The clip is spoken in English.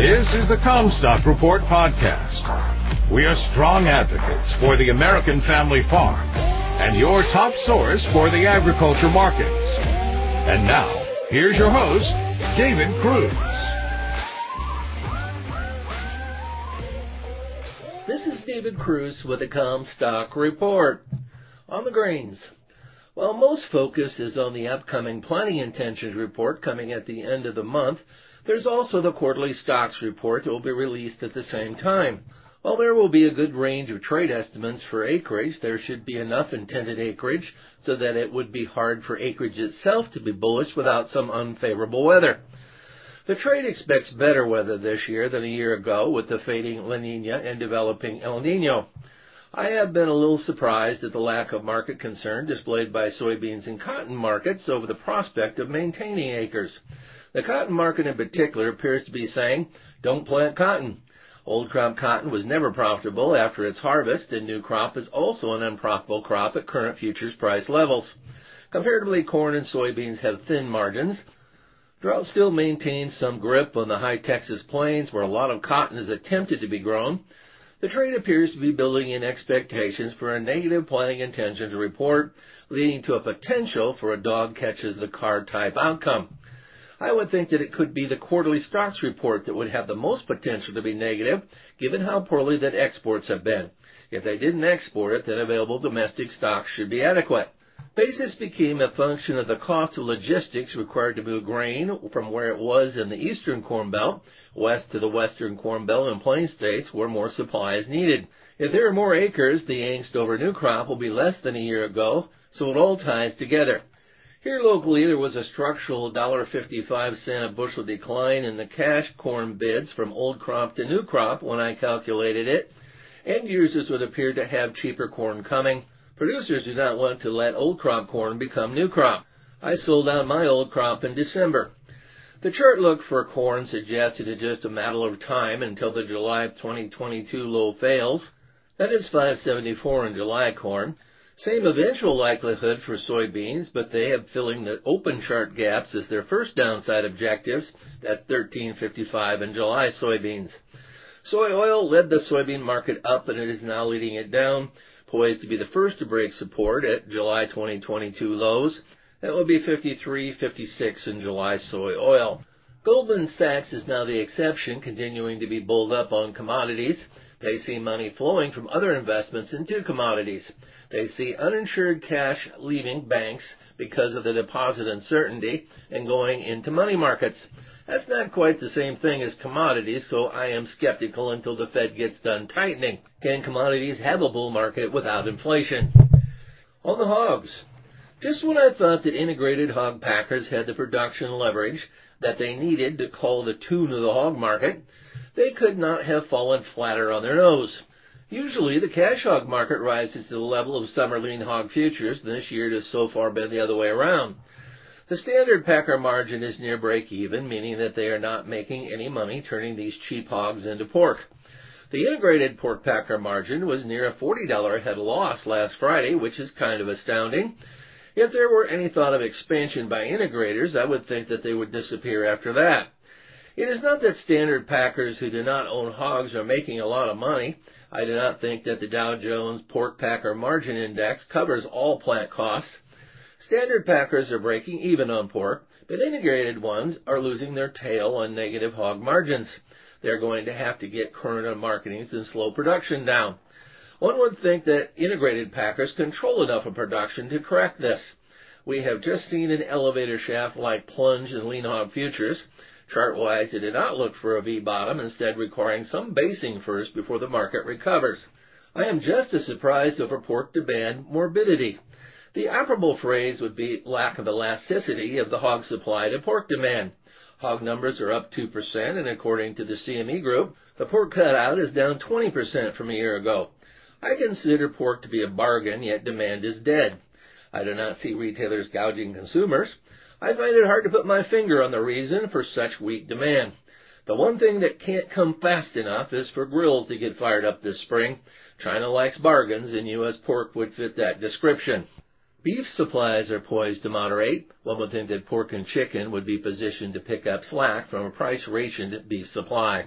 This is the Commstock Report podcast. We are strong advocates for the American family farm and your top source for the agriculture markets. And now, here's your host, David Kruse. This is David Kruse with the Commstock Report. On the grains. While most focus is on the upcoming planting intentions report coming at the end of the month, there's also the quarterly stocks report that will be released at the same time. While there will be a good range of trade estimates for acreage, there should be enough intended acreage so that it would be hard for acreage itself to be bullish without some unfavorable weather. The trade expects better weather this year than a year ago with the fading La Nina and developing El Nino. I have been a little surprised at the lack of market concern displayed by soybeans and cotton markets over the prospect of maintaining acres. The cotton market in particular appears to be saying, don't plant cotton. Old crop cotton was never profitable after its harvest, and new crop is also an unprofitable crop at current futures price levels. Comparatively, corn and soybeans have thin margins. Drought still maintains some grip on the high Texas plains where a lot of cotton is attempted to be grown. The trade appears to be building in expectations for a negative planting intentions report, leading to a potential for a dog catches the car type outcome. I would think that it could be the quarterly stocks report that would have the most potential to be negative, given how poorly that exports have been. If they didn't export it, then available domestic stocks should be adequate. Basis became a function of the cost of logistics required to move grain from where it was in the eastern corn belt west to the western corn belt and plain states where more supply is needed. If there are more acres, the angst over new crop will be less than a year ago, so it all ties together. Here locally, there was a structural $1.55 a bushel decline in the cash corn bids from old crop to new crop when I calculated it. End users would appear to have cheaper corn coming. Producers do not want to let old crop corn become new crop. I sold out my old crop in December. The chart look for corn suggested it's just a matter of time until the July 2022 low fails. That is 574 in July corn. Same eventual likelihood for soybeans, but they have filling the open chart gaps as their first downside objectives. That's 1355 in July soybeans. Soy oil led the soybean market up and it is now leading it down, poised to be the first to break support at July 2022 lows. That will be 53.56 in July soy oil. Goldman Sachs is now the exception, continuing to be bulled up on commodities. They see money flowing from other investments into commodities. They see uninsured cash leaving banks because of the deposit uncertainty and going into money markets. That's not quite the same thing as commodities, so I am skeptical until the Fed gets done tightening. Can commodities have a bull market without inflation? On the hogs. Just when I thought that integrated hog packers had the production leverage that they needed to call the tune of the hog market, they could not have fallen flatter on their nose. Usually, the cash hog market rises to the level of summer lean hog futures. and This year, it has so far been the other way around. The standard packer margin is near break even, meaning that they are not making any money turning these cheap hogs into pork. The integrated pork packer margin was near a $40 a head loss last Friday, which is kind of astounding. If there were any thought of expansion by integrators, I would think that they would disappear after that. It is not that standard packers who do not own hogs are making a lot of money. I do not think that the Dow Jones Pork Packer Margin Index covers all plant costs. Standard packers are breaking even on pork, but integrated ones are losing their tail on negative hog margins. They're going to have to get current on marketings and slow production down. One would think that integrated packers control enough of production to correct this. We have just seen an elevator shaft like plunge in lean hog futures. Chart-wise, it did not look for a V-bottom, instead requiring some basing first before the market recovers. I am just as surprised over pork demand morbidity. The operable phrase would be lack of elasticity of the hog supply to pork demand. Hog numbers are up 2%, and according to the CME Group, the pork cutout is down 20% from a year ago. I consider pork to be a bargain, yet demand is dead. I do not see retailers gouging consumers. I find it hard to put my finger on the reason for such weak demand. The one thing that can't come fast enough is for grills to get fired up this spring. China likes bargains, and U.S. pork would fit that description. Beef supplies are poised to moderate. One would think that pork and chicken would be positioned to pick up slack from a price rationed beef supply.